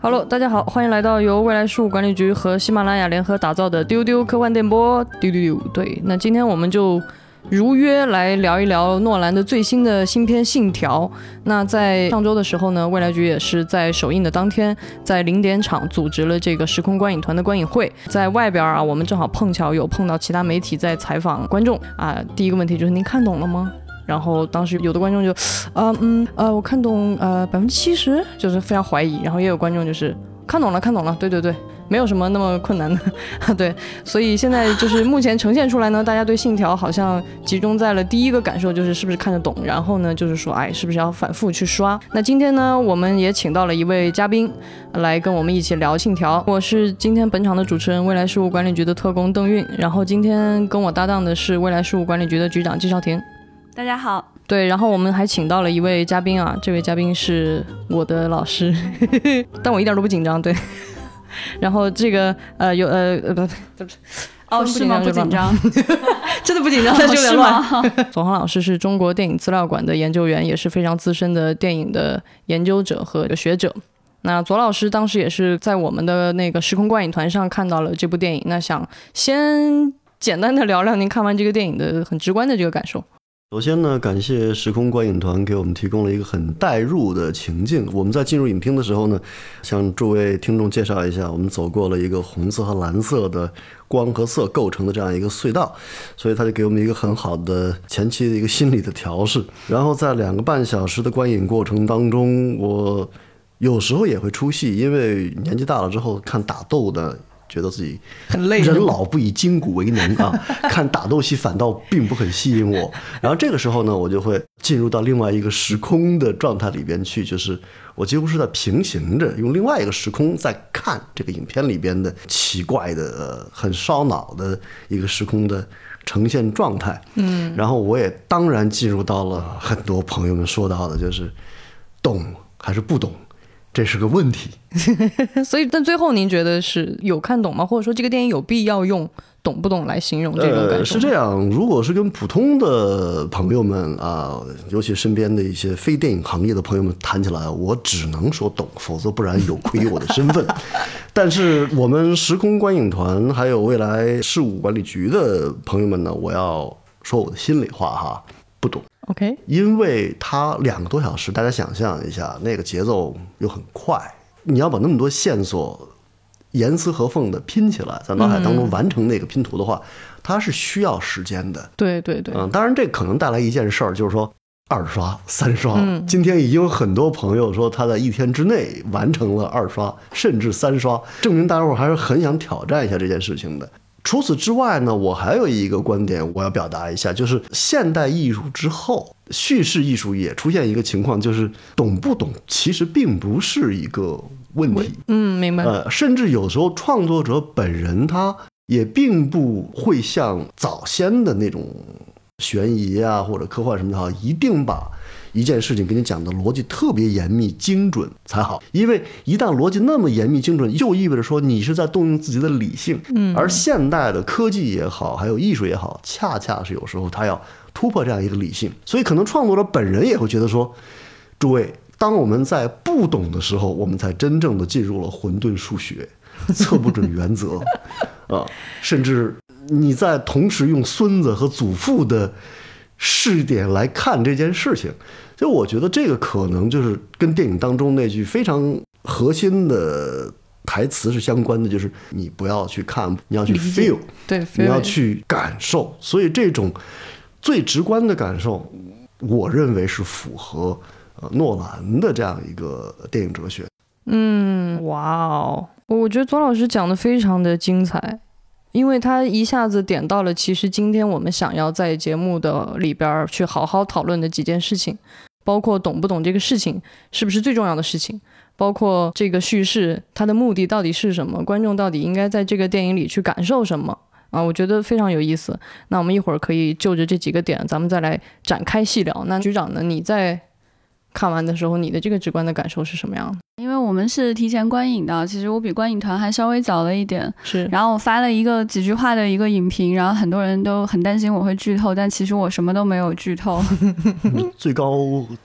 Hello，大家好，欢迎来到由未来事务管理局和喜马拉雅联合打造的丢丢科幻电波。丢丢丢，对，那今天我们就如约来聊一聊诺兰的最新的新片《信条》。那在上周的时候呢，未来局也是在首映的当天，在零点场组织了这个时空观影团的观影会。在外边啊，我们正好碰巧有碰到其他媒体在采访观众啊。第一个问题就是您看懂了吗？然后当时有的观众就，啊嗯呃，我看懂呃百分之七十，就是非常怀疑。然后也有观众就是看懂了，看懂了，对对对，没有什么那么困难的，对。所以现在就是目前呈现出来呢，大家对信条好像集中在了第一个感受就是是不是看得懂，然后呢就是说哎是不是要反复去刷。那今天呢我们也请到了一位嘉宾来跟我们一起聊信条，我是今天本场的主持人未来事务管理局的特工邓运，然后今天跟我搭档的是未来事务管理局的局长季少廷。大家好，对，然后我们还请到了一位嘉宾啊，这位嘉宾是我的老师，但我一点都不紧张，对。然后这个呃有呃呃不不是哦是吗？不紧张，真的不紧张，但是有点乱。左航老师是中国电影资料馆的研究员，也是非常资深的电影的研究者和学者。那左老师当时也是在我们的那个时空观影团上看到了这部电影，那想先简单的聊聊您看完这个电影的很直观的这个感受。首先呢，感谢时空观影团给我们提供了一个很带入的情境。我们在进入影厅的时候呢，向诸位听众介绍一下，我们走过了一个红色和蓝色的光和色构成的这样一个隧道，所以他就给我们一个很好的前期的一个心理的调试。然后在两个半小时的观影过程当中，我有时候也会出戏，因为年纪大了之后看打斗的。觉得自己很累，人老不以筋骨为能啊！看打斗戏反倒并不很吸引我。然后这个时候呢，我就会进入到另外一个时空的状态里边去，就是我几乎是在平行着用另外一个时空在看这个影片里边的奇怪的、很烧脑的一个时空的呈现状态。嗯，然后我也当然进入到了很多朋友们说到的，就是懂还是不懂。这是个问题，所以但最后您觉得是有看懂吗？或者说这个电影有必要用懂不懂来形容这种感受？是这样，如果是跟普通的朋友们啊，尤其身边的一些非电影行业的朋友们谈起来，我只能说懂，否则不然有愧于我的身份。但是我们时空观影团还有未来事务管理局的朋友们呢，我要说我的心里话哈，不懂。OK，因为它两个多小时，大家想象一下，那个节奏又很快，你要把那么多线索严丝合缝的拼起来，在脑海当中完成那个拼图的话，它是需要时间的。对对对，嗯，当然这可能带来一件事儿，就是说二刷、三刷。今天已经有很多朋友说他在一天之内完成了二刷，甚至三刷，证明大家伙还是很想挑战一下这件事情的。除此之外呢，我还有一个观点，我要表达一下，就是现代艺术之后，叙事艺术也出现一个情况，就是懂不懂其实并不是一个问题。嗯，明白。呃，甚至有时候创作者本人他也并不会像早先的那种悬疑啊或者科幻什么的，哈，一定把。一件事情给你讲的逻辑特别严密精准才好，因为一旦逻辑那么严密精准，就意味着说你是在动用自己的理性。嗯，而现代的科技也好，还有艺术也好，恰恰是有时候它要突破这样一个理性，所以可能创作者本人也会觉得说，诸位，当我们在不懂的时候，我们才真正的进入了混沌数学、测不准原则啊，甚至你在同时用孙子和祖父的。试点来看这件事情，就我觉得这个可能就是跟电影当中那句非常核心的台词是相关的，就是你不要去看，你要去 feel，对，你要去感受。所以这种最直观的感受，我认为是符合呃诺兰的这样一个电影哲学。嗯，哇哦，我觉得左老师讲的非常的精彩。因为他一下子点到了，其实今天我们想要在节目的里边去好好讨论的几件事情，包括懂不懂这个事情是不是最重要的事情，包括这个叙事它的目的到底是什么，观众到底应该在这个电影里去感受什么啊？我觉得非常有意思。那我们一会儿可以就着这几个点，咱们再来展开细聊。那局长呢？你在看完的时候，你的这个直观的感受是什么样的？因为我我们是提前观影的，其实我比观影团还稍微早了一点。是，然后我发了一个几句话的一个影评，然后很多人都很担心我会剧透，但其实我什么都没有剧透。最高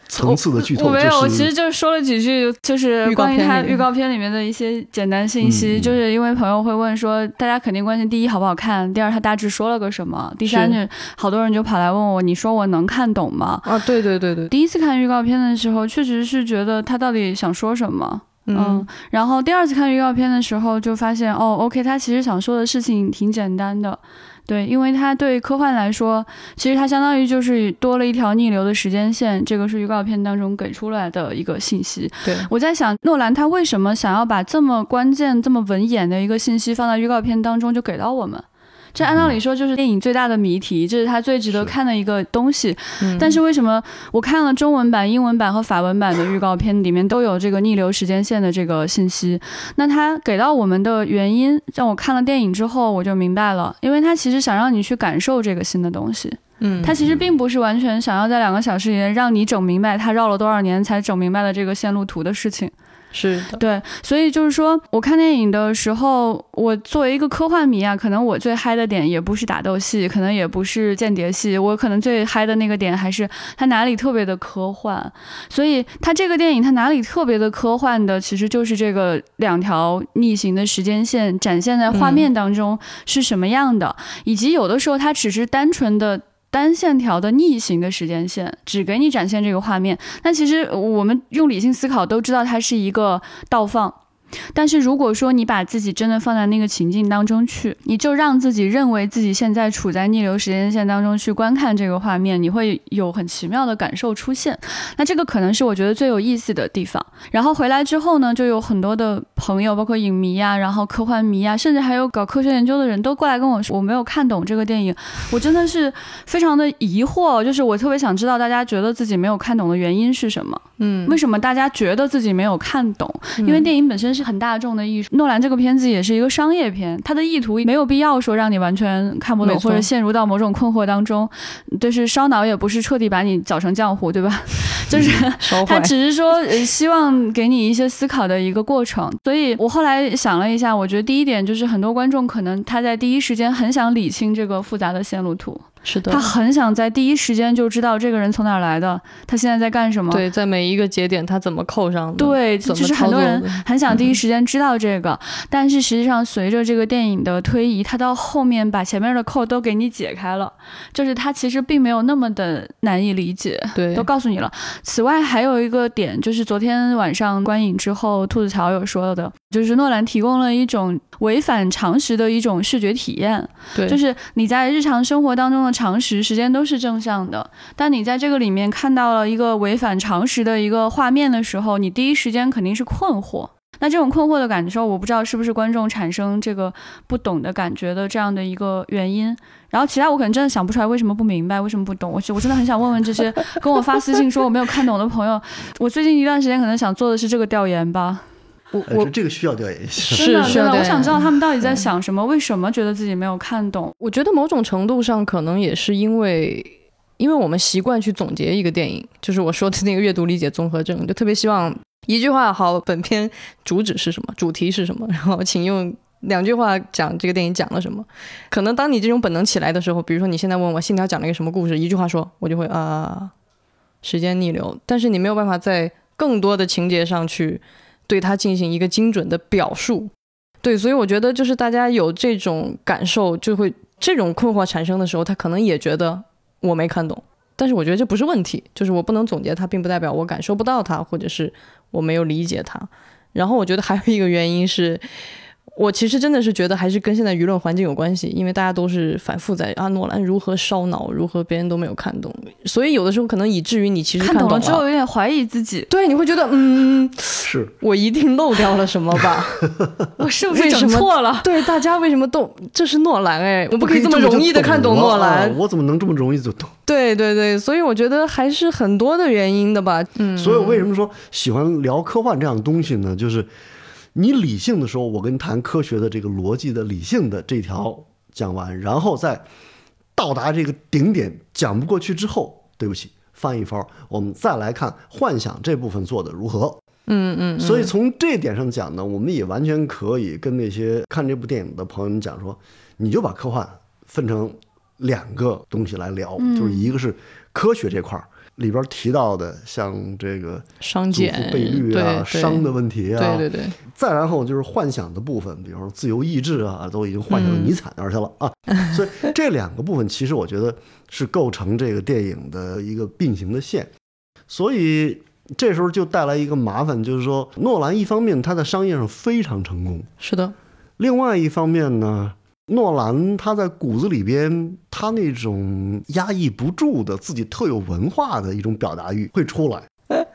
层次的剧透，我没有，我其实就说了几句，就是关于它预告片里面的一些简单信息。就是因为朋友会问说，大家肯定关心第一好不好看，第二他大致说了个什么，第三就好多人就跑来问我，你说我能看懂吗？啊，对对对对，第一次看预告片的时候，确实是觉得他到底想说什么。嗯，然后第二次看预告片的时候，就发现哦，OK，他其实想说的事情挺简单的，对，因为他对科幻来说，其实它相当于就是多了一条逆流的时间线，这个是预告片当中给出来的一个信息。对，我在想诺兰他为什么想要把这么关键、这么文眼的一个信息放在预告片当中就给到我们？这按道理说就是电影最大的谜题，这是它最值得看的一个东西。但是为什么我看了中文版、英文版和法文版的预告片，里面都有这个逆流时间线的这个信息？那他给到我们的原因，让我看了电影之后我就明白了，因为他其实想让你去感受这个新的东西。嗯，他其实并不是完全想要在两个小时里面让你整明白他绕了多少年才整明白了这个线路图的事情。是的，对，所以就是说我看电影的时候，我作为一个科幻迷啊，可能我最嗨的点也不是打斗戏，可能也不是间谍戏，我可能最嗨的那个点还是它哪里特别的科幻。所以它这个电影它哪里特别的科幻的，其实就是这个两条逆行的时间线展现在画面当中是什么样的，以及有的时候它只是单纯的。单线条的逆行的时间线，只给你展现这个画面。但其实我们用理性思考都知道，它是一个倒放。但是如果说你把自己真的放在那个情境当中去，你就让自己认为自己现在处在逆流时间线当中去观看这个画面，你会有很奇妙的感受出现。那这个可能是我觉得最有意思的地方。然后回来之后呢，就有很多的朋友，包括影迷啊，然后科幻迷啊，甚至还有搞科学研究的人都过来跟我说，我没有看懂这个电影，我真的是非常的疑惑，就是我特别想知道大家觉得自己没有看懂的原因是什么。嗯，为什么大家觉得自己没有看懂？因为电影本身是很大众的艺术。诺兰这个片子也是一个商业片，他的意图没有必要说让你完全看不懂或者陷入到某种困惑当中。就是烧脑也不是彻底把你搅成浆糊，对吧？就是他只是说希望给你一些思考的一个过程。所以我后来想了一下，我觉得第一点就是很多观众可能他在第一时间很想理清这个复杂的线路图。是的，他很想在第一时间就知道这个人从哪儿来的，他现在在干什么。对，在每一个节点他怎么扣上的。对，就是很多人很想第一时间知道这个，但是实际上随着这个电影的推移，他到后面把前面的扣都给你解开了，就是他其实并没有那么的难以理解。对，都告诉你了。此外还有一个点，就是昨天晚上观影之后，兔子乔有说的，就是诺兰提供了一种违反常识的一种视觉体验。对，就是你在日常生活当中的。常识时间都是正向的，但你在这个里面看到了一个违反常识的一个画面的时候，你第一时间肯定是困惑。那这种困惑的感受，我不知道是不是观众产生这个不懂的感觉的这样的一个原因。然后其他我可能真的想不出来为什么不明白，为什么不懂。我 我真的很想问问这些跟我发私信说我没有看懂的朋友，我最近一段时间可能想做的是这个调研吧。我我这个需要调研一下，是真的，我想知道他们到底在想什么，为什么觉得自己没有看懂？我觉得某种程度上可能也是因为，因为我们习惯去总结一个电影，就是我说的那个阅读理解综合症，就特别希望一句话好，本片主旨是什么，主题是什么，然后请用两句话讲这个电影讲了什么。可能当你这种本能起来的时候，比如说你现在问我《信条》讲了一个什么故事，一句话说，我就会啊，时间逆流，但是你没有办法在更多的情节上去。对他进行一个精准的表述，对，所以我觉得就是大家有这种感受，就会这种困惑产生的时候，他可能也觉得我没看懂，但是我觉得这不是问题，就是我不能总结它，并不代表我感受不到它，或者是我没有理解它。然后我觉得还有一个原因是。我其实真的是觉得还是跟现在舆论环境有关系，因为大家都是反复在啊，诺兰如何烧脑，如何别人都没有看懂，所以有的时候可能以至于你其实看懂了之后有点怀疑自己，对，你会觉得嗯，是我一定漏掉了什么吧？我是不是整错了？对，大家为什么都这是诺兰哎，我不可以这么容易的看懂诺兰，我怎么能这么容易就懂？对对对，所以我觉得还是很多的原因的吧。嗯，所以我为什么说喜欢聊科幻这样的东西呢？就是。你理性的时候，我跟你谈科学的这个逻辑的理性的这条讲完，然后再到达这个顶点讲不过去之后，对不起，翻一番，我们再来看幻想这部分做的如何。嗯嗯，所以从这点上讲呢，我们也完全可以跟那些看这部电影的朋友们讲说，你就把科幻分成两个东西来聊，就是一个是科学这块儿里边提到的，像这个祖商检父倍率啊、商的问题啊，对对对，再然后就是幻想的部分，比方说自由意志啊，都已经幻想到尼采那儿去了啊。所以这两个部分，其实我觉得是构成这个电影的一个并行的线。所以这时候就带来一个麻烦，就是说诺兰一方面他在商业上非常成功，是的，另外一方面呢，诺兰他在骨子里边，他那种压抑不住的自己特有文化的一种表达欲会出来。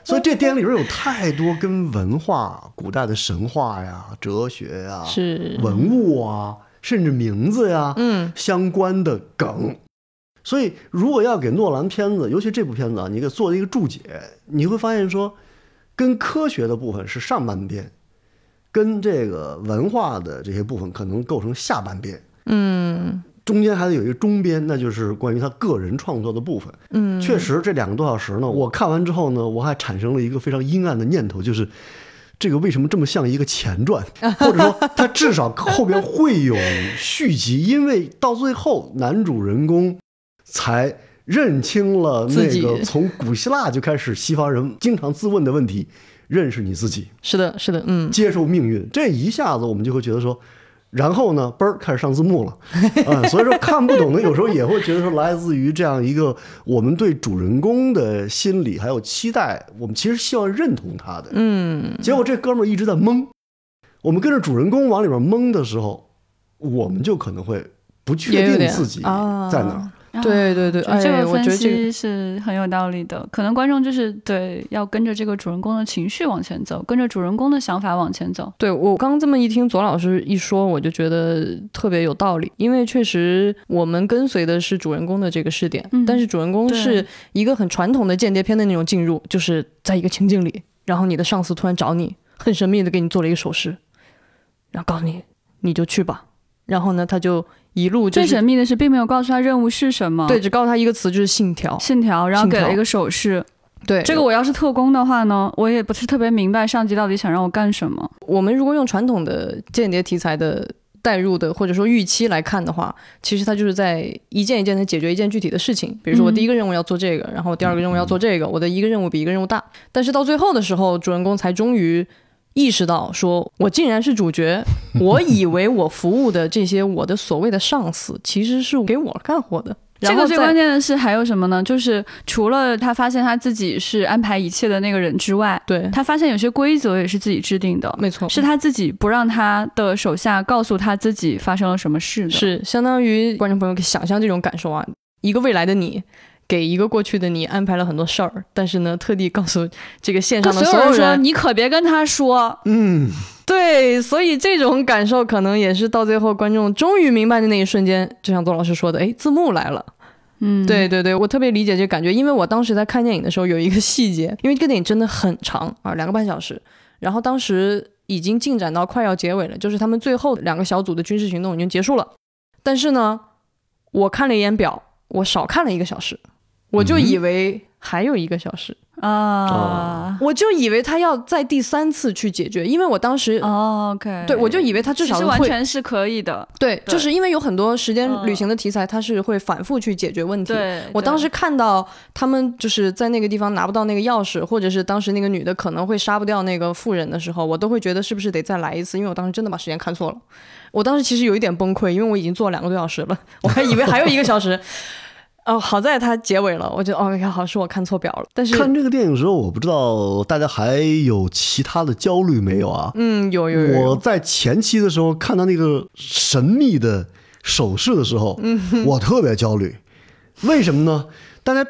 所以这电影里边有太多跟文化、古代的神话呀、哲学呀、是文物啊，甚至名字呀，嗯相关的梗。所以，如果要给诺兰片子，尤其这部片子啊，你给做一个注解，你会发现说，跟科学的部分是上半边，跟这个文化的这些部分可能构成下半边，嗯。中间还得有一个中边，那就是关于他个人创作的部分。嗯，确实，这两个多小时呢，我看完之后呢，我还产生了一个非常阴暗的念头，就是这个为什么这么像一个前传，或者说它至少后边会有续集，因为到最后男主人公才认清了那个从古希腊就开始西方人经常自问的问题：认识你自己，是的，是的，嗯，接受命运。这一下子我们就会觉得说。然后呢，嘣儿开始上字幕了，啊、所以说看不懂的有时候也会觉得说来自于这样一个我们对主人公的心理还有期待，我们其实希望认同他的，嗯，结果这哥们儿一直在蒙，我们跟着主人公往里边蒙的时候，我们就可能会不确定自己啊在哪儿。对对对，哎，这个分我觉得这个析是很有道理的。可能观众就是对要跟着这个主人公的情绪往前走，跟着主人公的想法往前走。对我刚刚这么一听左老师一说，我就觉得特别有道理，因为确实我们跟随的是主人公的这个视点，嗯但是主人公是一个很传统的间谍片的那种进入，就是在一个情境里，然后你的上司突然找你，很神秘的给你做了一个手势，然后告诉你你就去吧，然后呢他就一路就是最神秘的是，并没有告诉他任务是什么，对，只告诉他一个词就是信条，信条，然后给了一个手势。对这个我要是特工的话呢，我也不是特别明白上级到底想让我干什么。我们如果用传统的间谍题材的代入的或者说预期来看的话，其实它就是在一件一件的解决一件具体的事情。比如说我嗯第一个任务要做这个，然后第二个任务要做这个，我的一个任务比一个任务大。但是到最后的时候，主人公才终于意识到，说我竟然是主角，我以为我服务的这些我的所谓的上司，其实是给我干活的。然后再这个最关键的是还有什么呢？就是除了他发现他自己是安排一切的那个人之外，对，他发现有些规则也是自己制定的，没错，是他自己不让他的手下告诉他自己发生了什么事的。是相当于观众朋友可以想象这种感受啊，一个未来的你。给一个过去的你安排了很多事儿，但是呢，特地告诉这个线跟上的所有所有人说，你可别跟他说。嗯，对，所以这种感受可能也是到最后观众终于明白的那一瞬间，就像左老师说的，哎，字幕来了。嗯，对对对，我特别理解这感觉，因为我当时在看电影的时候有一个细节，因为这个电影真的很长啊，两个半小时，然后当时已经进展到快要结尾了，就是他们最后两个小组的军事行动已经结束了，但是呢，我看了一眼表，我少看了一个小时，我就以为还有一个小时，啊，我就以为他要在第三次去解决，因为我当时。哦，OK，对，我就以为他至少是完全是可以的。对，对就是因为有很多时间嗯旅行的题材，它是会反复去解决问题。对，我当时看到他们就是在那个地方拿不到那个钥匙，或者是当时那个女的可能会杀不掉那个妇人的时候，我都会觉得是不是得再来一次，因为我当时真的把时间看错了。我当时其实有一点崩溃，因为我已经做了两个多小时了，我还以为还有一个小时。哦，好在它结尾了，我觉得哦，好是我看错表了。但是，看这个电影的时候，我不知道大家还有其他的焦虑没有啊？嗯，有有有有我在前期的时候看到那个神秘的手势的时候，嗯我特别焦虑。为什么呢？大家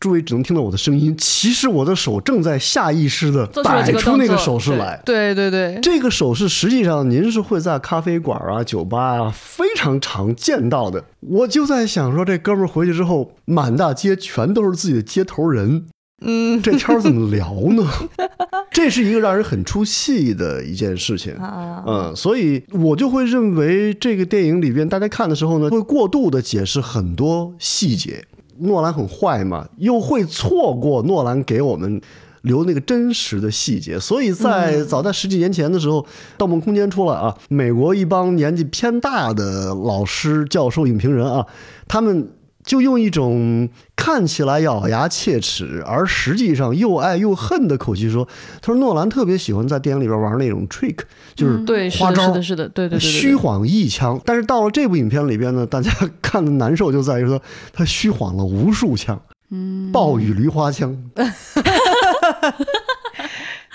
诸位只能听到我的声音，其实我的手正在下意识的摆出那个手势来。对对对，这个手势实际上您是会在咖啡馆啊、酒吧啊非常常见到的。我就在想说，这哥们儿回去之后，满大街全都是自己的接头人，嗯这天儿怎么聊呢？这是一个让人很出戏的一件事情。啊，嗯，所以我就会认为这个电影里边，大家看的时候呢，会过度的解释很多细节。诺兰很坏嘛，又会错过诺兰给我们留那个真实的细节。所以在早在十几年前的时候，《盗梦空间》出来啊，美国一帮年纪偏大的老师、教授、影评人啊，他们。就用一种看起来咬牙切齿，而实际上又爱又恨的口气说：“他说诺兰特别喜欢在电影里边玩那种 trick，就是对，花招，是的，是的，对对对，虚晃一枪。但是到了这部影片里边呢，大家看的难受就在于说他虚晃了无数枪，嗯，暴雨梨花枪。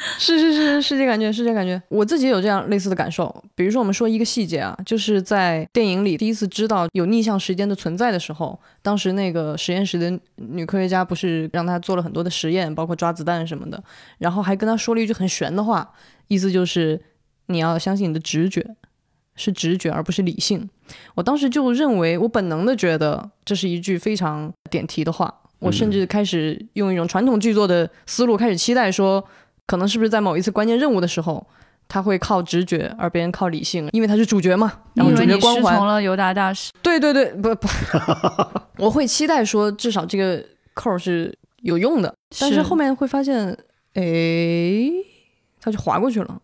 是是是是这感觉，是这感觉。我自己有这样类似的感受。比如说，我们说一个细节啊，就是在电影里第一次知道有逆向时间的存在的时候，当时那个实验室的女科学家不是让他做了很多的实验，包括抓子弹什么的，然后还跟他说了一句很玄的话，意思就是你要相信你的直觉，是直觉而不是理性。我当时就认为，我本能的觉得这是一句非常点题的话，我甚至开始用一种传统剧作的思路开始期待说。可能是不是在某一次关键任务的时候，他会靠直觉，而别人靠理性，因为他是主角嘛。然后主角光环。从了尤达大师。对对对，不不，我会期待说至少这个扣是有用的，但是后面会发现，哎，他就划过去了。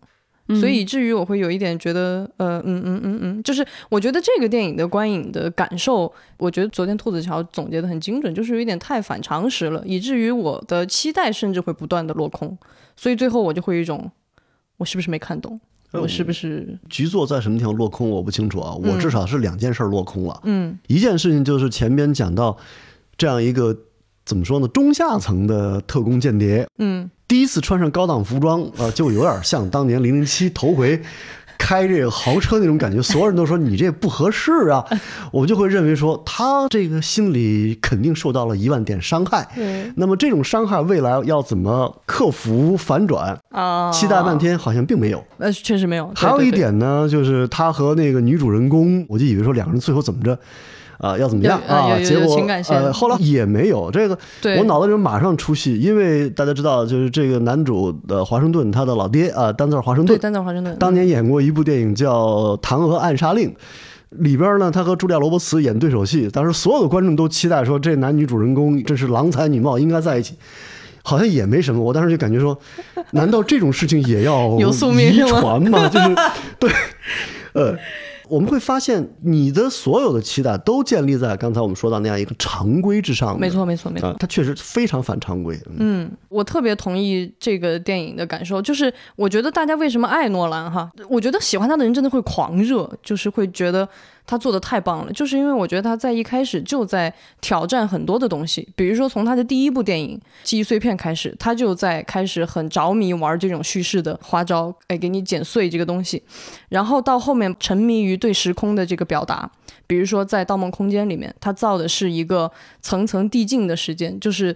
所以以至于我会有一点觉得，呃，嗯嗯嗯嗯，就是我觉得这个电影的观影的感受，我觉得昨天兔子桥总结的很精准，就是有一点太反常识了，以至于我的期待甚至会不断的落空。所以最后我就会有一种，我是不是没看懂？我是不是局座在什么地方落空？我不清楚啊。我至少是两件事落空了。嗯，一件事情就是前边讲到这样一个怎么说呢，中下层的特工间谍。嗯，第一次穿上高档服装呃，就有点像当年零零七 头回。开这个豪车那种感觉，所有人都说你这不合适啊，我就会认为说他这个心里肯定受到了一万点伤害。那么这种伤害未来要怎么克服反转啊？期待半天好像并没有。呃，确实没有。还有一点呢，就是他和那个女主人公，我就以为说两个人最后怎么着。啊，要怎么样啊？结果呃，后来也没有这个。我脑子里马上出戏，因为大家知道，就是这个男主的华盛顿，他的老爹啊，丹泽尔华盛顿。丹泽尔华盛顿当年演过一部电影叫《弹劾暗杀令》，里边呢，他和茱莉亚·罗伯茨演对手戏，当时所有的观众都期待说，这男女主人公真是郎才女貌，应该在一起。好像也没什么，我当时就感觉说，难道这种事情也要 有遗传吗？就是对，呃。我们会发现，你的所有的期待都建立在刚才我们说到那样一个常规之上。没错，没错，没错。它确实非常反常规。嗯，我特别同意这个电影的感受，就是我觉得大家为什么爱诺兰哈？我觉得喜欢他的人真的会狂热，就是会觉得。他做的太棒了，就是因为我觉得他在一开始就在挑战很多的东西，比如说从他的第一部电影《记忆碎片》开始，他就在开始很着迷玩这种叙事的花招，哎，给你剪碎这个东西，然后到后面沉迷于对时空的这个表达，比如说在《盗梦空间》里面，他造的是一个层层递进的时间，就是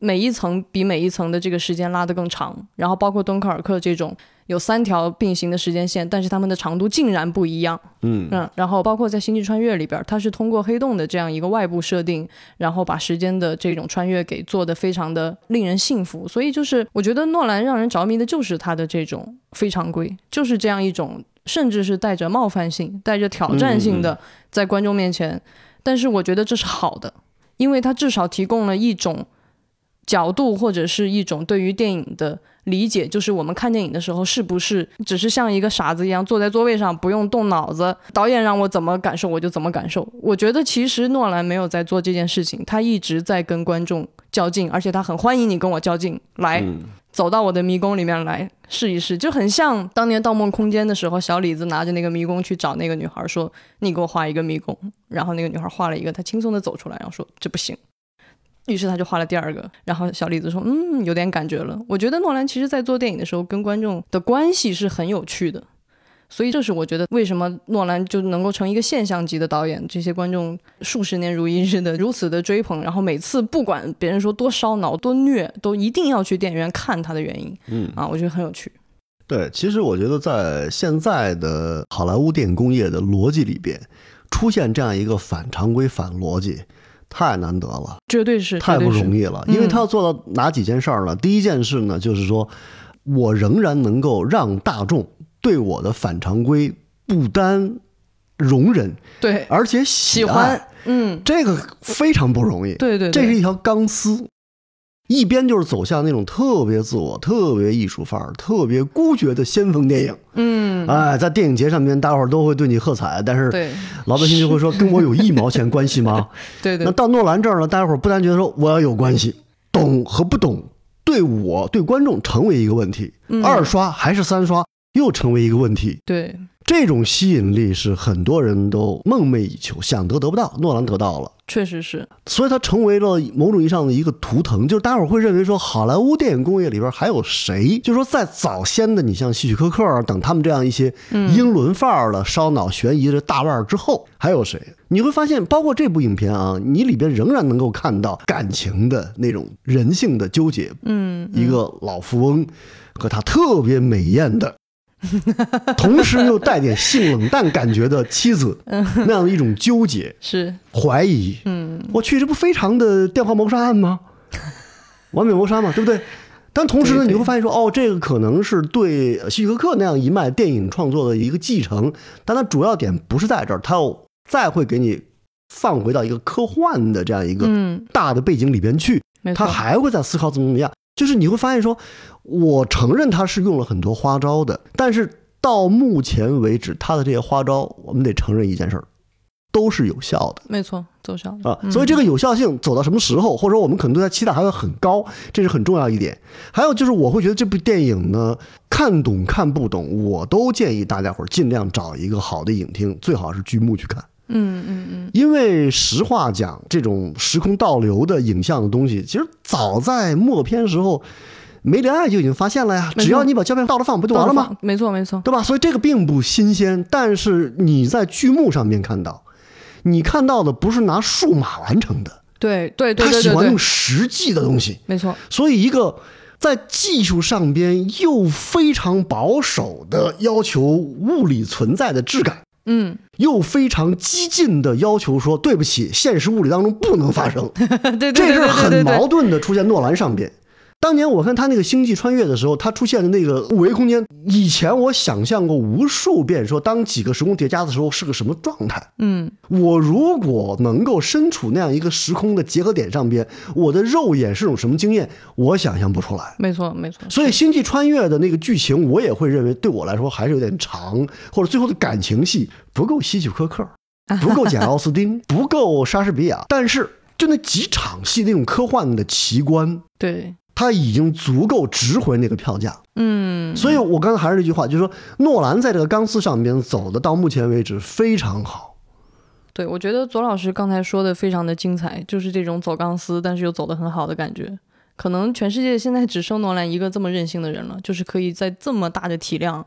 每一层比每一层的这个时间拉得更长，然后包括敦刻尔克这种。有三条并行的时间线，但是它们的长度竟然不一样。嗯嗯，然后包括在《星际穿越》里边，它是通过黑洞的这样一个外部设定，然后把时间的这种穿越给做的非常的令人信服。所以就是我觉得诺兰让人着迷的就是他的这种非常规，就是这样一种甚至是带着冒犯性、带着挑战性的在观众面前。但是我觉得这是好的，因为它至少提供了一种角度或者是一种对于电影的。理解就是我们看电影的时候，是不是只是像一个傻子一样坐在座位上不用动脑子？导演让我怎么感受我就怎么感受。我觉得其实诺兰没有在做这件事情，他一直在跟观众较劲，而且他很欢迎你跟我较劲，来走到我的迷宫里面来试一试，就很像当年《盗梦空间》的时候，小李子拿着那个迷宫去找那个女孩说：“你给我画一个迷宫。”然后那个女孩画了一个，他轻松的走出来，然后说：“这不行。”于是他就画了第二个，然后小李子说：“嗯，有点感觉了。”我觉得诺兰其实在做电影的时候跟观众的关系是很有趣的，所以这是我觉得为什么诺兰就能够成一个现象级的导演，这些观众数十年如一日的如此的追捧，然后每次不管别人说多烧脑、多虐，都一定要去电影院看他的原因。嗯啊，我觉得很有趣。对，其实我觉得在现在的好莱坞电影工业的逻辑里边，出现这样一个反常规、反逻辑。太难得了，绝对是太不容易了。因为他要做到哪几件事儿呢？第一件事呢，就是说我仍然能够让大众对我的反常规不单容忍，对，而且喜欢。嗯，这个非常不容易。对对，这是一条钢丝。一边就是走向那种特别自我、特别艺术范儿、特别孤绝的先锋电影。嗯，哎，在电影节上面，大伙儿都会对你喝彩，但是老百姓就会说，跟我有一毛钱关系吗？对对那到诺兰这儿呢，大家伙儿不但觉得说我要有关系，懂和不懂对我对观众成为一个问题，嗯二刷还是三刷又成为一个问题。对，这种吸引力是很多人都梦寐以求，想得得不到，诺兰得到了。确实是，所以他成为了某种意义上的一个图腾，就是大伙儿会认为说，好莱坞电影工业里边还有谁？就是说，在早先的你像希区柯克啊等他们这样一些英伦范儿的烧脑悬疑的大腕儿之后，还有谁？你会发现，包括这部影片啊，你里边仍然能够看到感情的那种人性的纠结。嗯，一个老富翁和他特别美艳的。同时又带点性冷淡感觉的妻子，那样的一种纠结、是，怀疑，嗯，我去，这不非常的电话谋杀案吗？完美谋杀嘛，对不对？但同时呢，你会发现说，哦，这个可能是对希区柯克那样一脉电影创作的一个继承，但它主要点不是在这儿，它又再会给你放回到一个科幻的这样一个嗯，大的背景里边去，他还会在思考怎么怎么样。就是你会发现说，我承认他是用了很多花招的，但是到目前为止，他的这些花招，我们得承认一件事儿，都是有效的。没错，奏效啊，所以这个有效性走到什么时候，或者说我们可能对他期待还会很高，这是很重要一点。还有就是，我会觉得这部电影呢，看懂看不懂，我都建议大家伙儿尽量找一个好的影厅，最好是剧目去看。嗯嗯嗯，因为实话讲，这种时空倒流的影像的东西，其实早在默片时候，梅里爱就已经发现了呀。只要你把胶片倒着放，不就完了吗？？没错没错，对吧？所以这个并不新鲜，但是你在剧目上面看到，你看到的不是拿数码完成的。对对对他喜欢用，实际的东西，没错，所以一个在技术上边又非常保守的要求物理存在的质感，嗯，又非常激进的要求说对不起，现实物理当中不能发生，对对对这是很矛盾的出现诺兰上边。当年我看他那个星际穿越的时候，他出现的那个五维空间，以前我想象过无数遍，说当几个时空叠加的时候是个什么状态。嗯，我如果能够身处那样一个时空的结合点上边，我的肉眼是种什么经验，我想象不出来。没错没错，所以《星际穿越》的那个剧情，我也会认为对我来说还是有点长，或者最后的感情戏不够希区柯克，不够简·奥斯汀，不够莎士比亚。但是就那几场戏那种科幻的奇观，对，它已经足够值回那个票价。嗯，所以我刚才还是那句话，就是说诺兰在这个钢丝上边走的到目前为止非常好。对，我觉得左老师刚才说的非常的精彩，就是这种走钢丝，但是又走得很好的感觉。可能全世界现在只剩诺兰一个这么任性的人了，就是可以在这么大的体量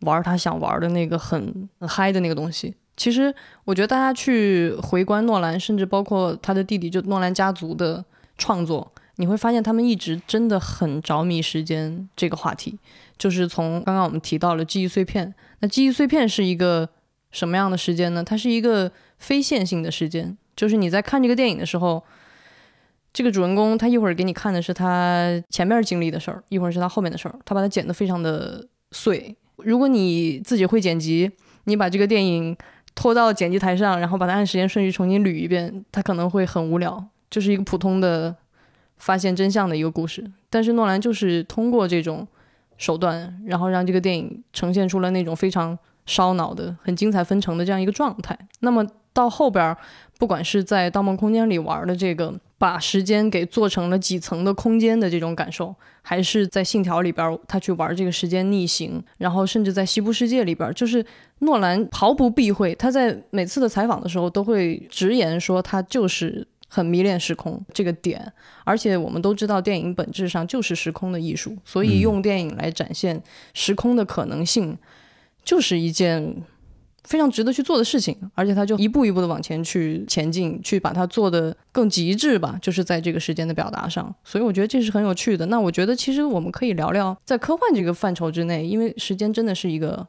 玩他想玩的那个很很嗨的那个东西。其实我觉得大家去回观诺兰，甚至包括他的弟弟就诺兰家族的创作，你会发现他们一直真的很着迷时间这个话题。就是从刚刚我们提到了记忆碎片，那记忆碎片是一个什么样的时间呢？它是一个非线性的时间，就是你在看这个电影的时候，这个主人公他一会儿给你看的是他前面经历的事儿，一会儿是他后面的事儿，他把它剪得非常的碎。如果你自己会剪辑，你把这个电影拖到剪辑台上，然后把它按时间顺序重新捋一遍，它可能会很无聊，就是一个普通的发现真相的一个故事。但是诺兰就是通过这种手段，然后让这个电影呈现出了那种非常烧脑的、很精彩纷呈的这样一个状态。那么到后边，不管是在《盗梦空间》里玩的这个把时间给做成了几层的空间的这种感受，还是在《信条》里边他去玩这个时间逆行，然后甚至在《西部世界》里边，就是诺兰毫不避讳，他在每次的采访的时候都会直言说他就是。很迷恋时空这个点，而且我们都知道，电影本质上就是时空的艺术，所以用电影来展现时空的可能性，就是一件非常值得去做的事情。而且他就一步一步的往前去前进，去把它做的更极致吧，就是在这个时间的表达上。所以我觉得这是很有趣的。那我觉得其实我们可以聊聊在科幻这个范畴之内，因为时间真的是一个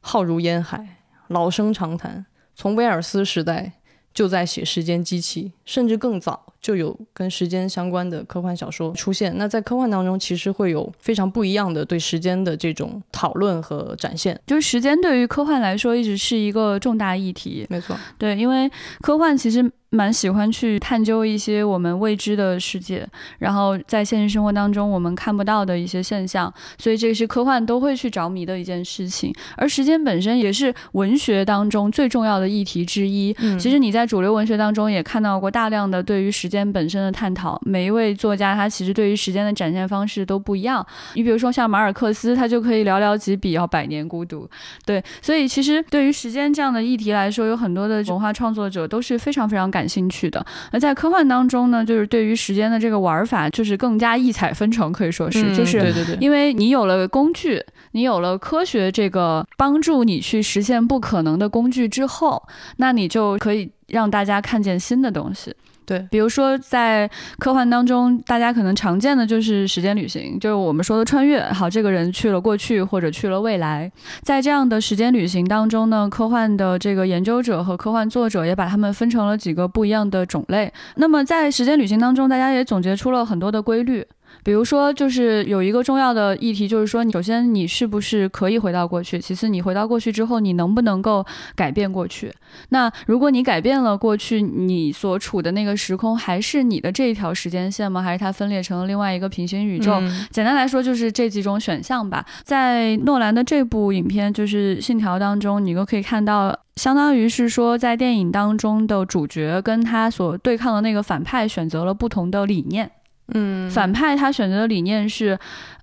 浩如烟海、老生常谈，从威尔斯时代。就在写时间机器，甚至更早。就有跟时间相关的科幻小说出现。那在科幻当中，其实会有非常不一样的对时间的这种讨论和展现。就是时间对于科幻来说，一直是一个重大议题。没错，对，因为科幻其实。蛮喜欢去探究一些我们未知的世界，然后在现实生活当中我们看不到的一些现象，所以这是科幻都会去着迷的一件事情。而时间本身也是文学当中最重要的议题之一。其实你在主流文学当中也看到过大量的对于时间本身的探讨。每一位作家他其实对于时间的展现方式都不一样。你比如说像马尔克斯，他就可以寥寥几笔要百年孤独。对，所以其实对于时间这样的议题来说，有很多的文化创作者都是非常非常感。兴趣的，那在科幻当中呢，就是对于时间的这个玩法，就是更加异彩纷呈，可以说是，就是对对对，因为你有了工具，你有了科学这个帮助你去实现不可能的工具之后，那你就可以让大家看见新的东西。对，比如说在科幻当中，大家可能常见的就是时间旅行，就是我们说的穿越。好，这个人去了过去或者去了未来，在这样的时间旅行当中呢，科幻的这个研究者和科幻作者也把他们分成了几个不一样的种类。那么在时间旅行当中，大家也总结出了很多的规律。比如说，就是有一个重要的议题，就是说，首先你是不是可以回到过去？其次，你回到过去之后，你能不能够改变过去？那如果你改变了过去，你所处的那个时空还是你的这一条时间线吗？还是它分裂成了另外一个平行宇宙？简单来说，就是这几种选项吧。在诺兰的这部影片，就是《信条》当中，你都可以看到，相当于是说，在电影当中的主角跟他所对抗的那个反派选择了不同的理念。嗯，反派他选择的理念是，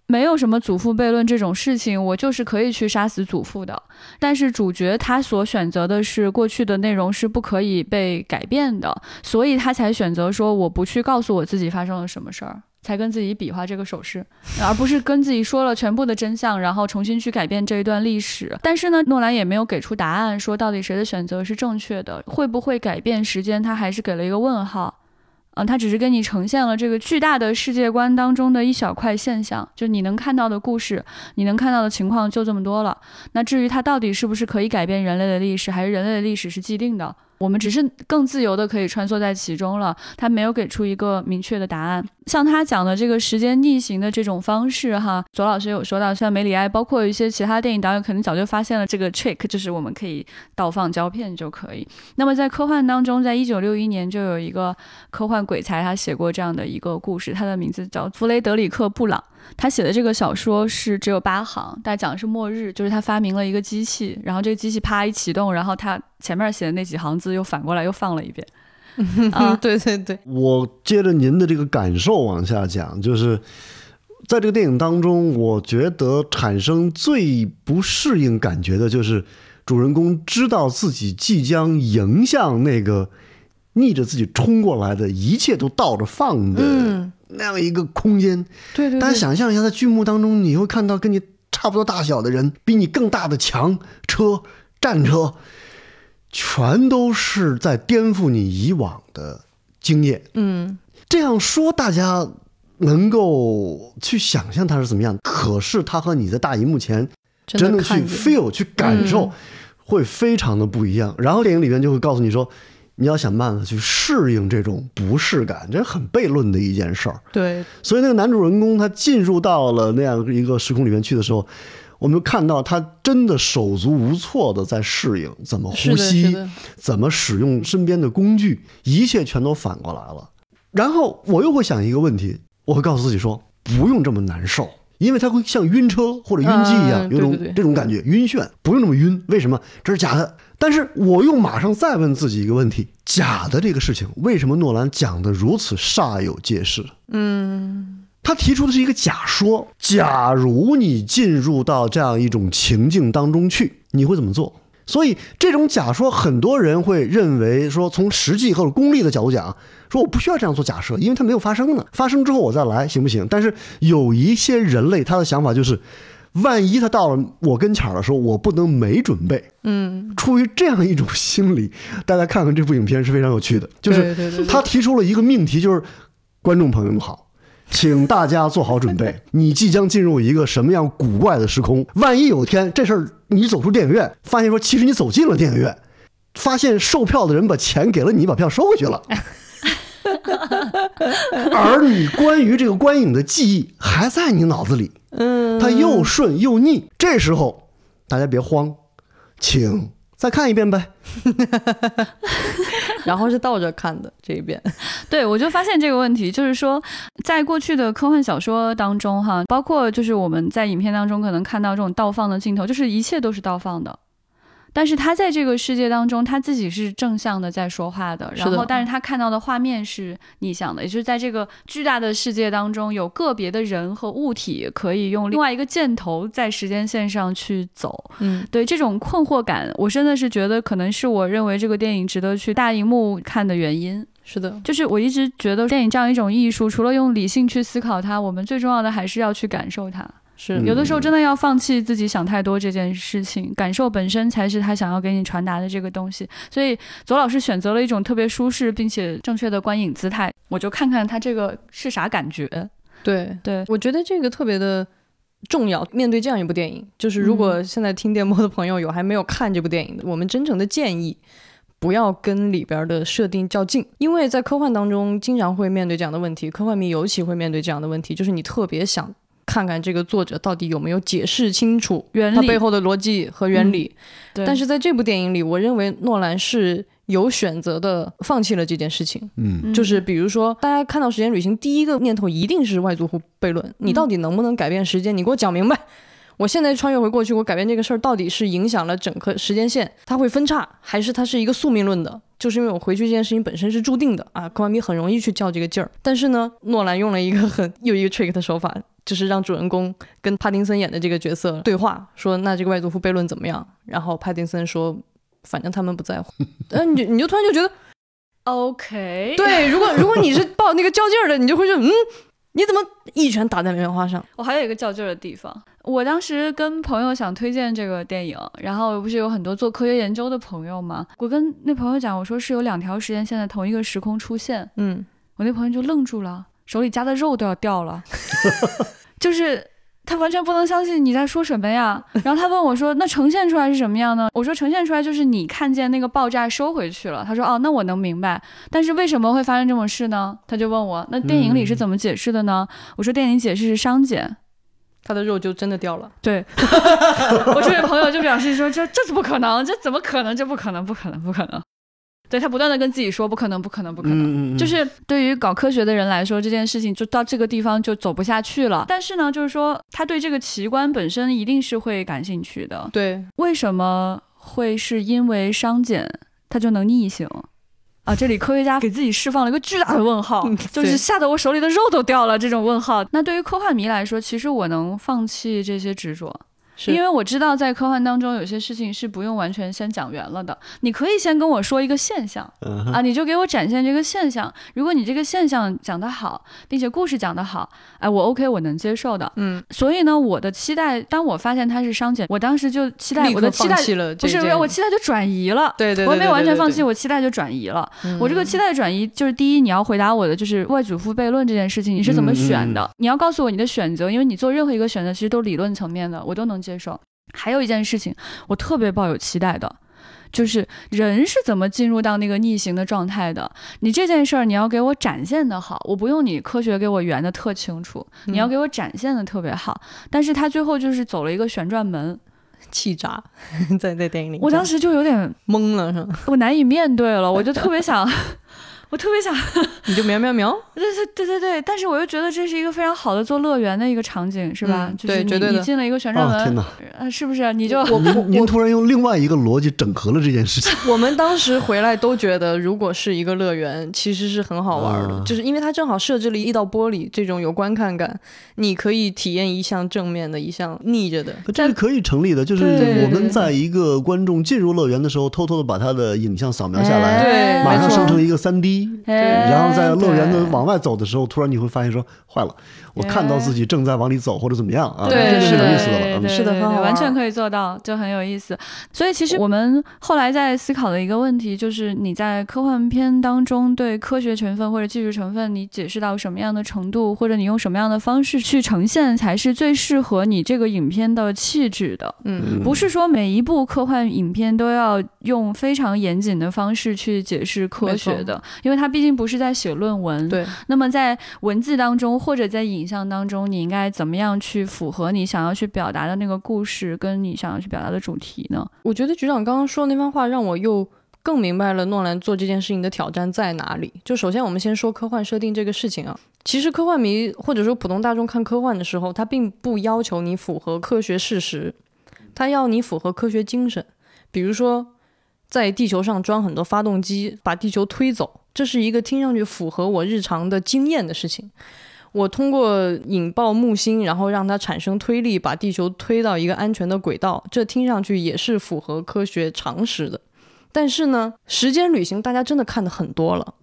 没有什么祖父悖论这种事情，我就是可以去杀死祖父的。但是主角他所选择的是过去的内容是不可以被改变的，所以他才选择说我不去告诉我自己发生了什么事儿，才跟自己比划这个手势，而不是跟自己说了全部的真相，然后重新去改变这一段历史。但是呢，诺兰也没有给出答案，说到底谁的选择是正确的，会不会改变时间，他还是给了一个问号。嗯，它只是给你呈现了这个巨大的世界观当中的一小块现象，就你能看到的故事，你能看到的情况就这么多了。那至于它到底是不是可以改变人类的历史，还是人类的历史是既定的？我们只是更自由的可以穿梭在其中了，他没有给出一个明确的答案。像他讲的这个时间逆行的这种方式，哈，左老师有说到，像梅里埃，包括一些其他电影导演，可能早就发现了这个 trick，就是我们可以倒放胶片就可以。那么在科幻当中，在一九六一年就有一个科幻鬼才，他写过这样的一个故事，他的名字叫弗雷德里克·布朗。他写的这个小说是只有八行，但讲的是末日，就是他发明了一个机器，然后这个机器啪一启动，然后他前面写的那几行字又反过来又放了一遍。啊，对对对，我接着您的这个感受往下讲，就是在这个电影当中，我觉得产生最不适应感觉的就是主人公知道自己即将迎向那个逆着自己冲过来的一切都倒着放的。那样一个空间，对对。大家想象一下，在剧目当中，你会看到跟你差不多大小的人，比你更大的墙、车、战车，全都是在颠覆你以往的经验。嗯，这样说大家能够去想象它是怎么样。可是它和你在大荧幕前真的去 feel、去感受，会非常的不一样。然后电影里面就会告诉你说。你要想办法去适应这种不适感，这是很悖论的一件事儿。对，所以那个男主人公他进入到了那样一个时空里面去的时候，我们看到他真的手足无措的在适应怎么呼吸，怎么使用身边的工具，一切全都反过来了。然后我又会想一个问题，我会告诉自己说，不用这么难受。因为它会像晕车或者晕机一样，有种这种感觉，晕眩，不用那么晕。为什么？这是假的。但是我又马上再问自己一个问题：假的这个事情，为什么诺兰讲的如此煞有介事？嗯，他提出的是一个假说。假如你进入到这样一种情境当中去，你会怎么做？所以这种假说，很多人会认为说，从实际或者功利的角度讲。说我不需要这样做假设，因为它没有发生呢。发生之后我再来行不行？但是有一些人类他的想法就是，万一他到了我跟前儿的时候，我不能没准备。嗯，出于这样一种心理，大家看看这部影片是非常有趣的。就是他提出了一个命题，就是观众朋友们好，请大家做好准备，你即将进入一个什么样古怪的时空？万一有一天这事儿你走出电影院，发现说其实你走进了电影院，发现售票的人把钱给了你，把票收回去了。而你关于这个观影的记忆还在你脑子里，嗯，它又顺又逆。这时候大家别慌，请再看一遍呗。然后是倒着看的这一遍，对，我就发现这个问题，就是说，在过去的科幻小说当中，哈，包括就是我们在影片当中可能看到这种倒放的镜头，就是一切都是倒放的。但是他在这个世界当中，他自己是正向的在说话的，然后但是他看到的画面是逆向的，也就是在这个巨大的世界当中，有个别的人和物体可以用另外一个箭头在时间线上去走。嗯，对这种困惑感，我真的是觉得可能是我认为这个电影值得去大荧幕看的原因。是的，就是我一直觉得电影这样一种艺术，除了用理性去思考它，我们最重要的还是要去感受它。是嗯有的时候真的要放弃自己想太多这件事情，感受本身才是他想要给你传达的这个东西。所以左老师选择了一种特别舒适并且正确的观影姿态，我就看看他这个是啥感觉。对，对，我觉得这个特别的重要。面对这样一部电影，就是如果现在听电波的朋友有还没有看这部电影的，我们真诚的建议。不要跟里边的设定较劲，因为在科幻当中经常会面对这样的问题，科幻迷尤其会面对这样的问题，就是你特别想看看这个作者到底有没有解释清楚原理它背后的逻辑和原理。对，但是在这部电影里，我认为诺兰是有选择的放弃了这件事情。嗯嗯就是比如说，大家看到时间旅行，第一个念头一定是外族户悖论，你到底能不能改变时间？你给我讲明白。我现在穿越回过去，我改变这个事儿，到底是影响了整个时间线，它会分叉，还是它是一个宿命论的？就是因为我回去这件事情本身是注定的啊，科幻迷很容易去较这个劲儿。但是呢，诺兰用了一个很又一个 trick 的手法，就是让主人公跟帕丁森演的这个角色对话，说那这个外祖父悖论怎么样？然后帕丁森说，反正他们不在乎。嗯、你你就突然就觉得。OK，对，如果如果你是抱那个较劲儿的，你就会觉得，嗯，你怎么一拳打在棉花上？我还有一个较劲儿的地方，我当时跟朋友想推荐这个电影，然后不是有很多做科学研究的朋友吗？我跟那朋友讲，我说是有两条时间线在同一个时空出现，嗯，我那朋友就愣住了，手里夹的肉都要掉了，就是他完全不能相信你在说什么呀。然后他问我说：“那呈现出来是什么样呢？”我说：“呈现出来就是你看见那个爆炸收回去了。”他说：“哦，那我能明白，但是为什么会发生这种事呢？”他就问我：“那电影里是怎么解释的呢？”我说：“电影解释是商减。”他的肉就真的掉了。对，我这位朋友就表示说：“这这是不可能，这怎么可能？这不可能，不可能，不可能。”对他不断的跟自己说：“不可能，不可能，不可能。”嗯嗯嗯，就是对于搞科学的人来说，这件事情就到这个地方就走不下去了。但是呢，就是说他对这个奇观本身一定是会感兴趣的。对，为什么会是因为商减它就能逆行？啊，这里科学家给自己释放了一个巨大的问号嗯，就是吓得我手里的肉都掉了。这种问号，那对于科幻迷来说，其实我能放弃这些执着，是因为我知道在科幻当中有些事情是不用完全先讲圆了的。你可以先跟我说一个现象，嗯啊，你就给我展现这个现象。如果你这个现象讲得好，并且故事讲得好，哎，我 OK，我能接受的。嗯，所以呢，我的期待，当我发现它是商检，我当时就期待我的期待不是我期待就转移了。对对对，我没有完全放弃，我期待就转移了。我这个期待转移就是第一，你要回答我的就是外祖父悖论这件事情，你是怎么选的？你要告诉我你的选择，因为你做任何一个选择其实都理论层面的，我都能接受。还有一件事情，我特别抱有期待的。就是人是怎么进入到那个逆行的状态的？你这件事儿你要给我展现的好，我不用你科学给我圆的特清楚，嗯你要给我展现的特别好。但是他最后就是走了一个旋转门，气炸，在在电影里，我当时就有点懵了，是吗？我难以面对了，我就特别想，我特别想，你就喵喵喵，对对对对对，但是我又觉得这是一个非常好的做乐园的一个场景，是吧？嗯就是你对绝对你进了一个旋转门，啊天哪！呃，是不是？你就我您您突然用另外一个逻辑整合了这件事情，我们当时回来都觉得，如果是一个乐园，其实是很好玩的，啊就是因为它正好设置了一道玻璃，这种有观看感，你可以体验一项正面的，一项逆着的。这是可以成立的。就是我们在一个观众进入乐园的时候，偷偷的把他的影像扫描下来，对马上生成一个三 D，哎然后在乐园的往外走的时候，突然你会发现说坏了，我看到自己正在往里走或者怎么样啊，对是是的有意思的是的很好完全可以做到，就很有意思。所以其实我们后来在思考的一个问题，就是你在科幻片当中对科学成分或者技术成分，你解释到什么样的程度，或者你用什么样的方式去呈现，才是最适合你这个影片的气质的。嗯，不是说每一部科幻影片都要用非常严谨的方式去解释科学的，因因为他毕竟不是在写论文。对，那么在文字当中或者在影像当中，你应该怎么样去符合你想要去表达的那个故事，跟你想要去表达的主题呢？我觉得局长刚刚说的那番话让我又更明白了诺兰做这件事情的挑战在哪里。就首先我们先说科幻设定这个事情啊，其实科幻迷或者说普通大众看科幻的时候，他并不要求你符合科学事实，他要你符合科学精神。比如说，在地球上装很多发动机，把地球推走，这是一个听上去符合我日常的经验的事情。我通过引爆木星，然后让它产生推力，把地球推到一个安全的轨道，这听上去也是符合科学常识的。但是呢，时间旅行大家真的看的很多了，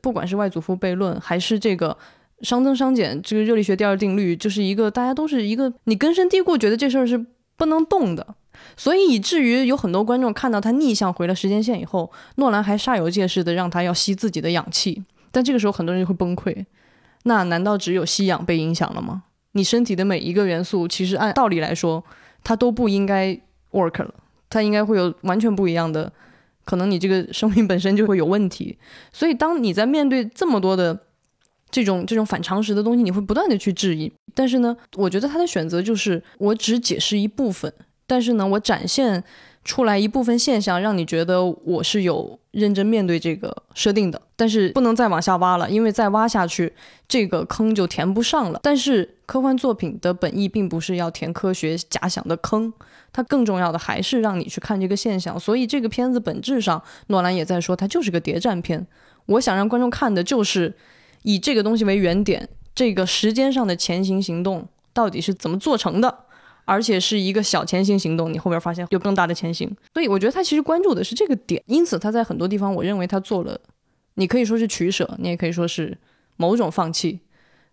不管是外祖父悖论，还是这个熵增熵减这个热力学第二定律，就是一个大家都是一个你根深蒂固觉得这事儿是不能动的。所以以至于有很多观众看到他逆向回了时间线以后，诺兰还煞有介事的让他要吸自己的氧气，但这个时候很多人就会崩溃。那难道只有吸氧被影响了吗？你身体的每一个元素，其实按道理来说，它都不应该 work 了，它应该会有完全不一样的，可能你这个生命本身就会有问题。所以当你在面对这么多的这种这种反常识的东西，你会不断的去质疑。但是呢，我觉得他的选择就是我只解释一部分。但是呢，我展现出来一部分现象，让你觉得我是有认真面对这个设定的。但是不能再往下挖了，因为再挖下去，这个坑就填不上了。但是科幻作品的本意并不是要填科学假想的坑，它更重要的还是让你去看这个现象。所以这个片子本质上，诺兰也在说，它就是个谍战片。我想让观众看的就是以这个东西为原点，这个时间上的前行行动到底是怎么做成的。而且是一个小前行行动，你后边发现有更大的前行，所以我觉得他其实关注的是这个点，因此他在很多地方，我认为他做了，你可以说是取舍，你也可以说是某种放弃，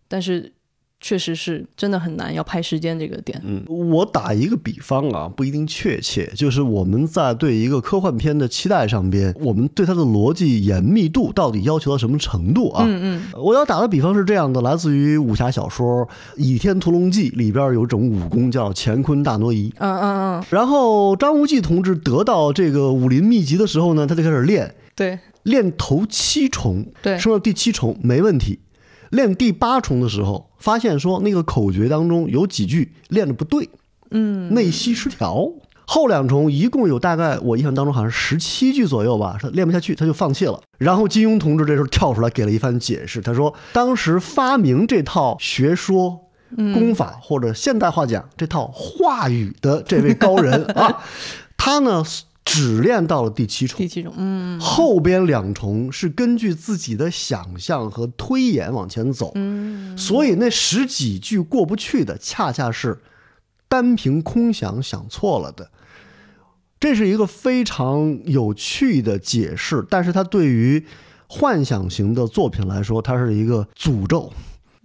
但是。确实是真的很难，要拍时间这个点。嗯，我打一个比方啊，不一定确切，就是我们在对一个科幻片的期待上边，我们对它的逻辑严密度到底要求到什么程度啊？嗯嗯。我要打的比方是这样的，来自于武侠小说《倚天屠龙记》里边有种武功叫乾坤大挪移。嗯嗯嗯。然后张无忌同志得到这个武林秘籍的时候呢，他就开始练。对。练头七重。对。升到第七重没问题。练第八重的时候，发现说那个口诀当中有几句练的不对，嗯，内息失调。后两重一共有大概我印象当中好像十七句左右吧，他练不下去，他就放弃了。然后金庸同志这时候跳出来给了一番解释，他说当时发明这套学说、功法或者现代化讲这套话语的这位高人 啊，他呢。只练到了第七重，第七重，嗯，后边两重是根据自己的想象和推演往前走，嗯，所以那十几句过不去的，恰恰是单凭空想想错了的。这是一个非常有趣的解释，但是它对于幻想型的作品来说，它是一个诅咒。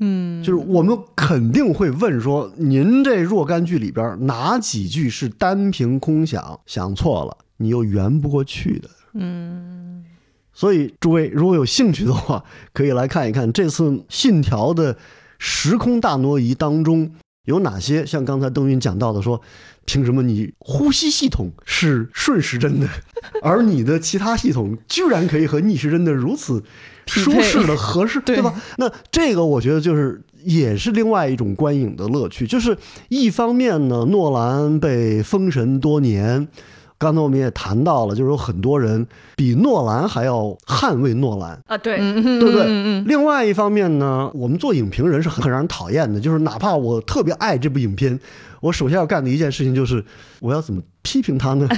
嗯，就是我们肯定会问说，您这若干句里边哪几句是单凭空想想错了？你又圆不过去的，嗯，所以诸位如果有兴趣的话，可以来看一看这次《信条》的时空大挪移当中有哪些，像刚才邓云讲到的，说凭什么你呼吸系统是顺时针的，而你的其他系统居然可以和逆时针的如此舒适的合适，对吧？那这个我觉得就是也是另外一种观影的乐趣，就是一方面呢，诺兰被封神多年。刚才我们也谈到了，就是有很多人比诺兰还要捍卫诺兰啊，对，对不对？另外一方面呢，我们做影评人是很让人讨厌的，就是哪怕我特别爱这部影片，我首先要干的一件事情就是我要怎么批评他呢？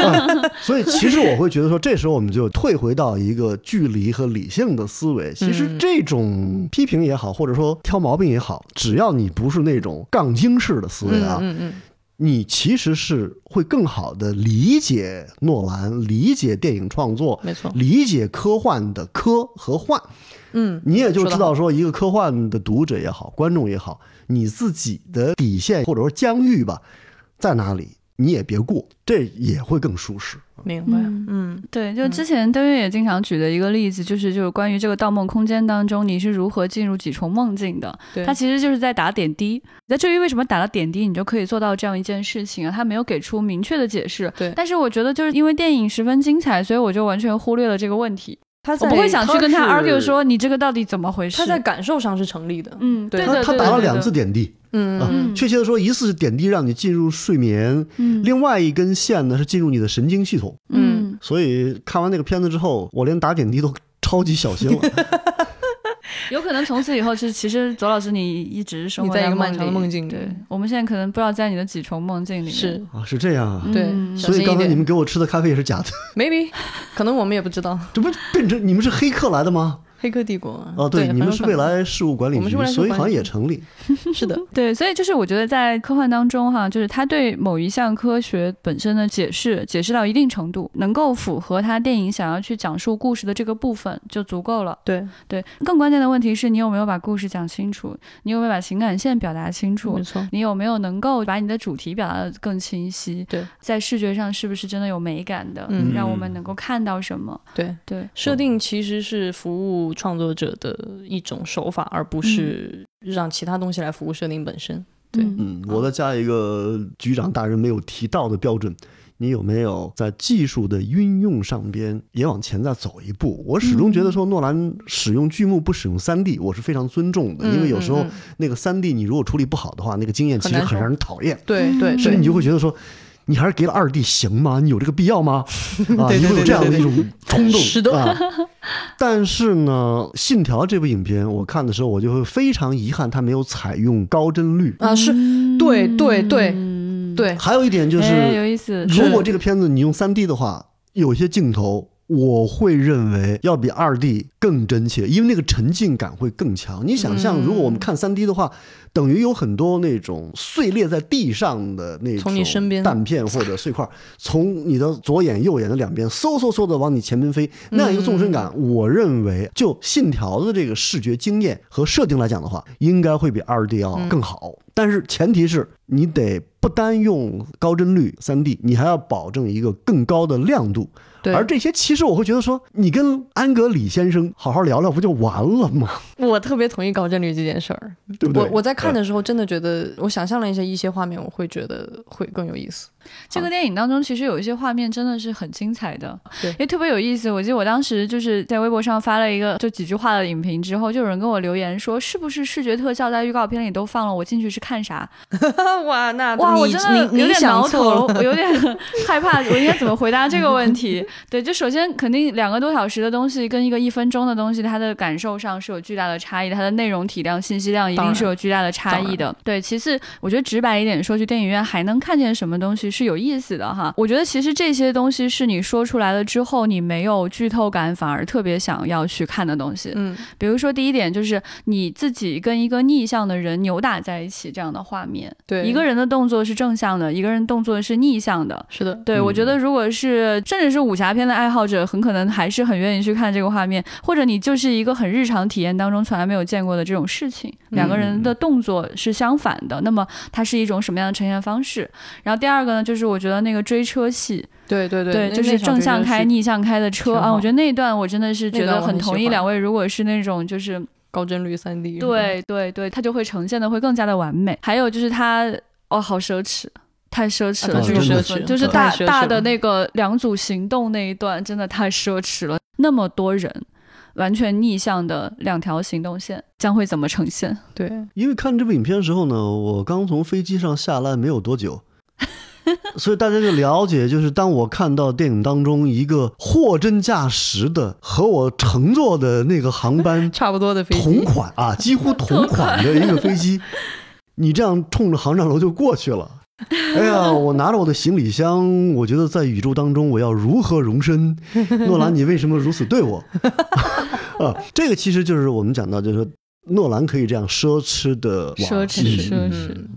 所以其实我会觉得说，这时候我们就退回到一个距离和理性的思维。其实这种批评也好，或者说挑毛病也好，只要你不是那种杠精式的思维啊。嗯嗯。你其实是会更好的理解诺兰，理解电影创作，没错，理解科幻的科和幻，嗯，你也就知道说，一个科幻的读者也好，观众也好，你自己的底线或者说疆域吧，在哪里？你也别过，这也会更舒适。明白，嗯，对，就之前登月也经常举的一个例子，就是就是关于这个《盗梦空间》当中，你是如何进入几重梦境的？对，它其实就是在打点滴。那至于为什么打了点滴，你就可以做到这样一件事情啊？他没有给出明确的解释。对，但是我觉得就是因为电影十分精彩，所以我就完全忽略了这个问题。他我不会想去跟他 argue 说你这个到底怎么回事。他在感受上是成立的。嗯，对他对的，他打了两次点滴，嗯啊嗯确切的说，一次是点滴让你进入睡眠，嗯另外一根线呢是进入你的神经系统。嗯，所以看完那个片子之后，我连打点滴都超级小心了。有可能从此以后是其实左老师你一直生活你在一个漫长的梦境里。对，我们现在可能不知道在你的几重梦境里面。是。啊，是这样啊。对所以刚才你们给我吃的咖啡也是假的，maybe，可能我们也不知道。这不变成你们是黑客来的吗？黑客帝国啊，哦，对，很你们有可能是未来事务管理局我们是未来，事务所以好像也成立。是的，对，所以就是我觉得在科幻当中哈，就是他对某一项科学本身的解释，解释到一定程度，能够符合他电影想要去讲述故事的这个部分就足够了。对，对，更关键的问题是你有没有把故事讲清楚，你有没有把情感线表达清楚没，错，你有没有能够把你的主题表达的更清晰？对，在视觉上是不是真的有美感的，嗯让我们能够看到什么？对。对，设定其实是服务创作者的一种手法，而不是让其他东西来服务设定本身。对嗯嗯，我再加一个局长大人没有提到的标准。你有没有在技术的运用上边也往前再走一步？我始终觉得说诺兰使用剧目不使用三 D，我是非常尊重的，因为有时候那个三 D 你如果处理不好的话，那个经验其实很让人讨厌。对对甚至你就会觉得说，你还是给了二弟行吗？你有这个必要吗？啊，你会有这样的一种冲动，是的啊。但是呢，《信条》这部影片我看的时候，我就会非常遗憾，它没有采用高帧率。啊，是，对对对嗯，对，还有一点就哎有是，意思。如果这个片子你用三 D 的话，有些镜头。我会认为要比二 D 更真切，因为那个沉浸感会更强。你想象，嗯如果我们看三 D 的话，等于有很多那种碎裂在地上的那种弹片或者碎块，从你的左眼、右眼的两边嗖嗖嗖的往你前面飞，那样一个纵深感，我认为就信条的这个视觉经验和设定来讲的话，应该会比二 D 要更好。但是前提是你得不单用高帧率三 D，你还要保证一个更高的亮度。对而这些其实我会觉得说，你跟安格里先生好好聊聊，不就完了吗？我特别同意高振率这件事儿。对不对？我我在看的时候，真的觉得，我想象了一些一些画面，我会觉得会更有意思。这个电影当中，其实有一些画面真的是很精彩的，对也特别有意思。我记得我当时就是在微博上发了一个就几句话的影评之后，就有人跟我留言说，是不是视觉特效在预告片里都放了？我进去是看啥？哇，那哇，我真的有点挠头，我有点 害怕，我应该怎么回答这个问题？对，就首先肯定两个多小时的东西跟一个一分钟的东西，它的感受上是有巨大的差异，它的内容体量、信息量一定是有巨大的差异的。对，其次，我觉得直白一点说，去电影院还能看见什么东西是有意思的哈。我觉得其实这些东西是你说出来了之后，你没有剧透感，反而特别想要去看的东西。嗯，比如说第一点就是你自己跟一个逆向的人扭打在一起这样的画面，对，一个人的动作是正向的，一个人动作是逆向的。是的，对，嗯我觉得如果是甚至是武侠片的爱好者，很可能还是很愿意去看这个画面，或者你就是一个很日常体验当中从来没有见过的这种事情，两个人的动作是相反的，那么它是一种什么样的呈现方式？然后第二个呢，就是我觉得那个追车戏，对对对那就是正向开、逆向开的车啊，我觉得那一段我真的是觉得很同意两位，如果是那种就是高帧率三 D，对对对，它就会呈现的会更加的完美。还有就是它，哦，好奢侈。太奢侈了，啊这个真的部分是就是大大的那个两组行动那一段，真的太奢侈了。那么多人，完全逆向的两条行动线，将会怎么呈现？对，因为看这部影片的时候呢，我刚从飞机上下来没有多久，所以大家就了解，就是当我看到电影当中一个货真价实的和我乘坐的那个航班 差不多的飞同，款啊，几乎同款的一个飞机，你这样冲着航站楼就过去了。哎呀，我拿着我的行李箱，我觉得在宇宙当中我要如何容身？诺兰，你为什么如此对我？啊，这个其实就是我们讲到，就是说诺兰可以这样奢侈的往奢侈嗯奢侈嗯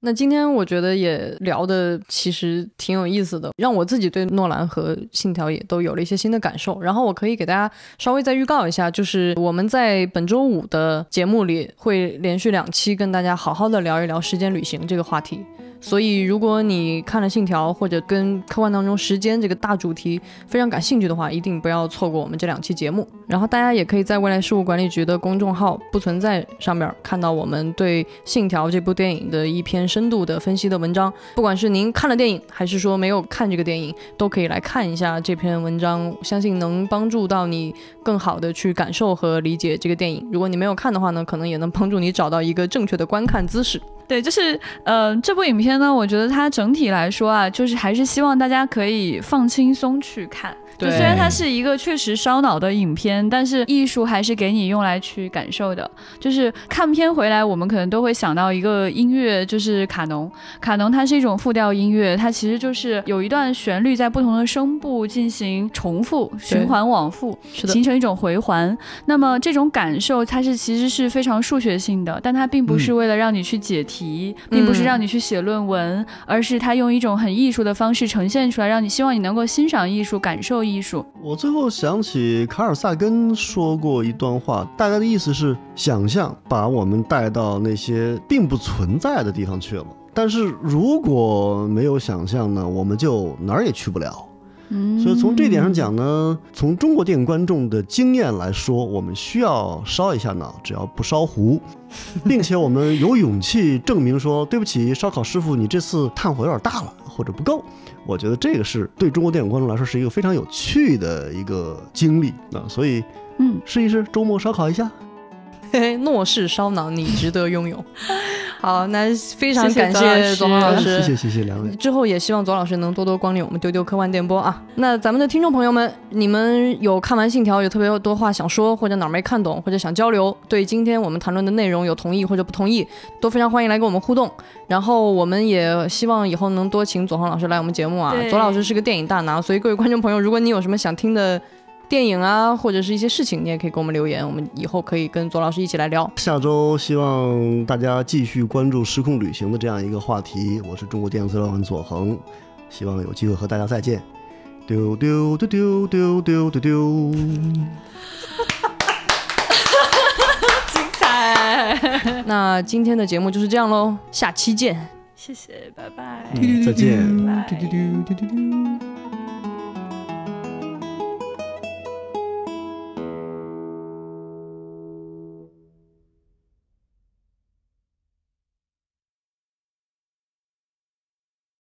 那今天我觉得也聊的其实挺有意思的，让我自己对诺兰和信条也都有了一些新的感受。然后我可以给大家稍微再预告一下，就是我们在本周五的节目里会连续两期跟大家好好的聊一聊时间旅行这个话题。所以，如果你看了《信条》或者跟科幻当中时间这个大主题非常感兴趣的话，一定不要错过我们这两期节目。然后，大家也可以在未来事务管理局的公众号“不存在”上面看到我们对《信条》这部电影的一篇深度的分析的文章。不管是您看了电影，还是说没有看这个电影，都可以来看一下这篇文章，相信能帮助到你更好的去感受和理解这个电影。如果你没有看的话呢，可能也能帮助你找到一个正确的观看姿势。对，就是呃，这部影片呢，我觉得它整体来说啊，就是还是希望大家可以放轻松去看。就虽然它是一个确实烧脑的影片，但是艺术还是给你用来去感受的。就是看片回来，我们可能都会想到一个音乐，就是卡农。卡农它是一种复调音乐，它其实就是有一段旋律在不同的声部进行重复、循环往复，形成一种回环。那么这种感受，它是其实是非常数学性的，但它并不是为了让你去解题，并不是让你去写论文，而是它用一种很艺术的方式呈现出来，让你希望你能够欣赏艺术、感受艺术。我最后想起卡尔萨根说过一段话，大概的意思是想象把我们带到那些并不存在的地方去了。但是如果没有想象呢，我们就哪儿也去不了。嗯所以从这点上讲呢，从中国电影观众的经验来说，我们需要烧一下脑，只要不烧糊，并且我们有勇气证明说，对不起，烧烤师傅，你这次炭火有点大了，或者不够。我觉得这个是对中国电影观众来说是一个非常有趣的一个经历啊，所以嗯，试一试周末烧烤一下。嘿嘿，诺氏烧脑，你值得拥有。好，那非常感左老师谢左航老师，谢谢谢谢两位。之后也希望左老师能多多光临我们丢丢科幻电波啊。那咱们的听众朋友们，你们有看完《信条》有特别多话想说，或者哪儿没看懂，或者想交流，对今天我们谈论的内容有同意或者不同意，都非常欢迎来跟我们互动。然后我们也希望以后能多请左航老师来我们节目啊。左老师是个电影大拿，所以各位观众朋友，如果你有什么想听的电影啊，或者是一些事情，你也可以给我们留言，我们以后可以跟左老师一起来聊。下周希望大家继续关注失控旅行的这样一个话题。我是中国电影资料馆左恒，希望有机会和大家再见。丢丢丢丢丢丢丢丢。精彩，那今天的节目就是这样喽，下期见。谢谢，拜拜。嗯再见。拜嘟嘟嘟嘟嘟嘟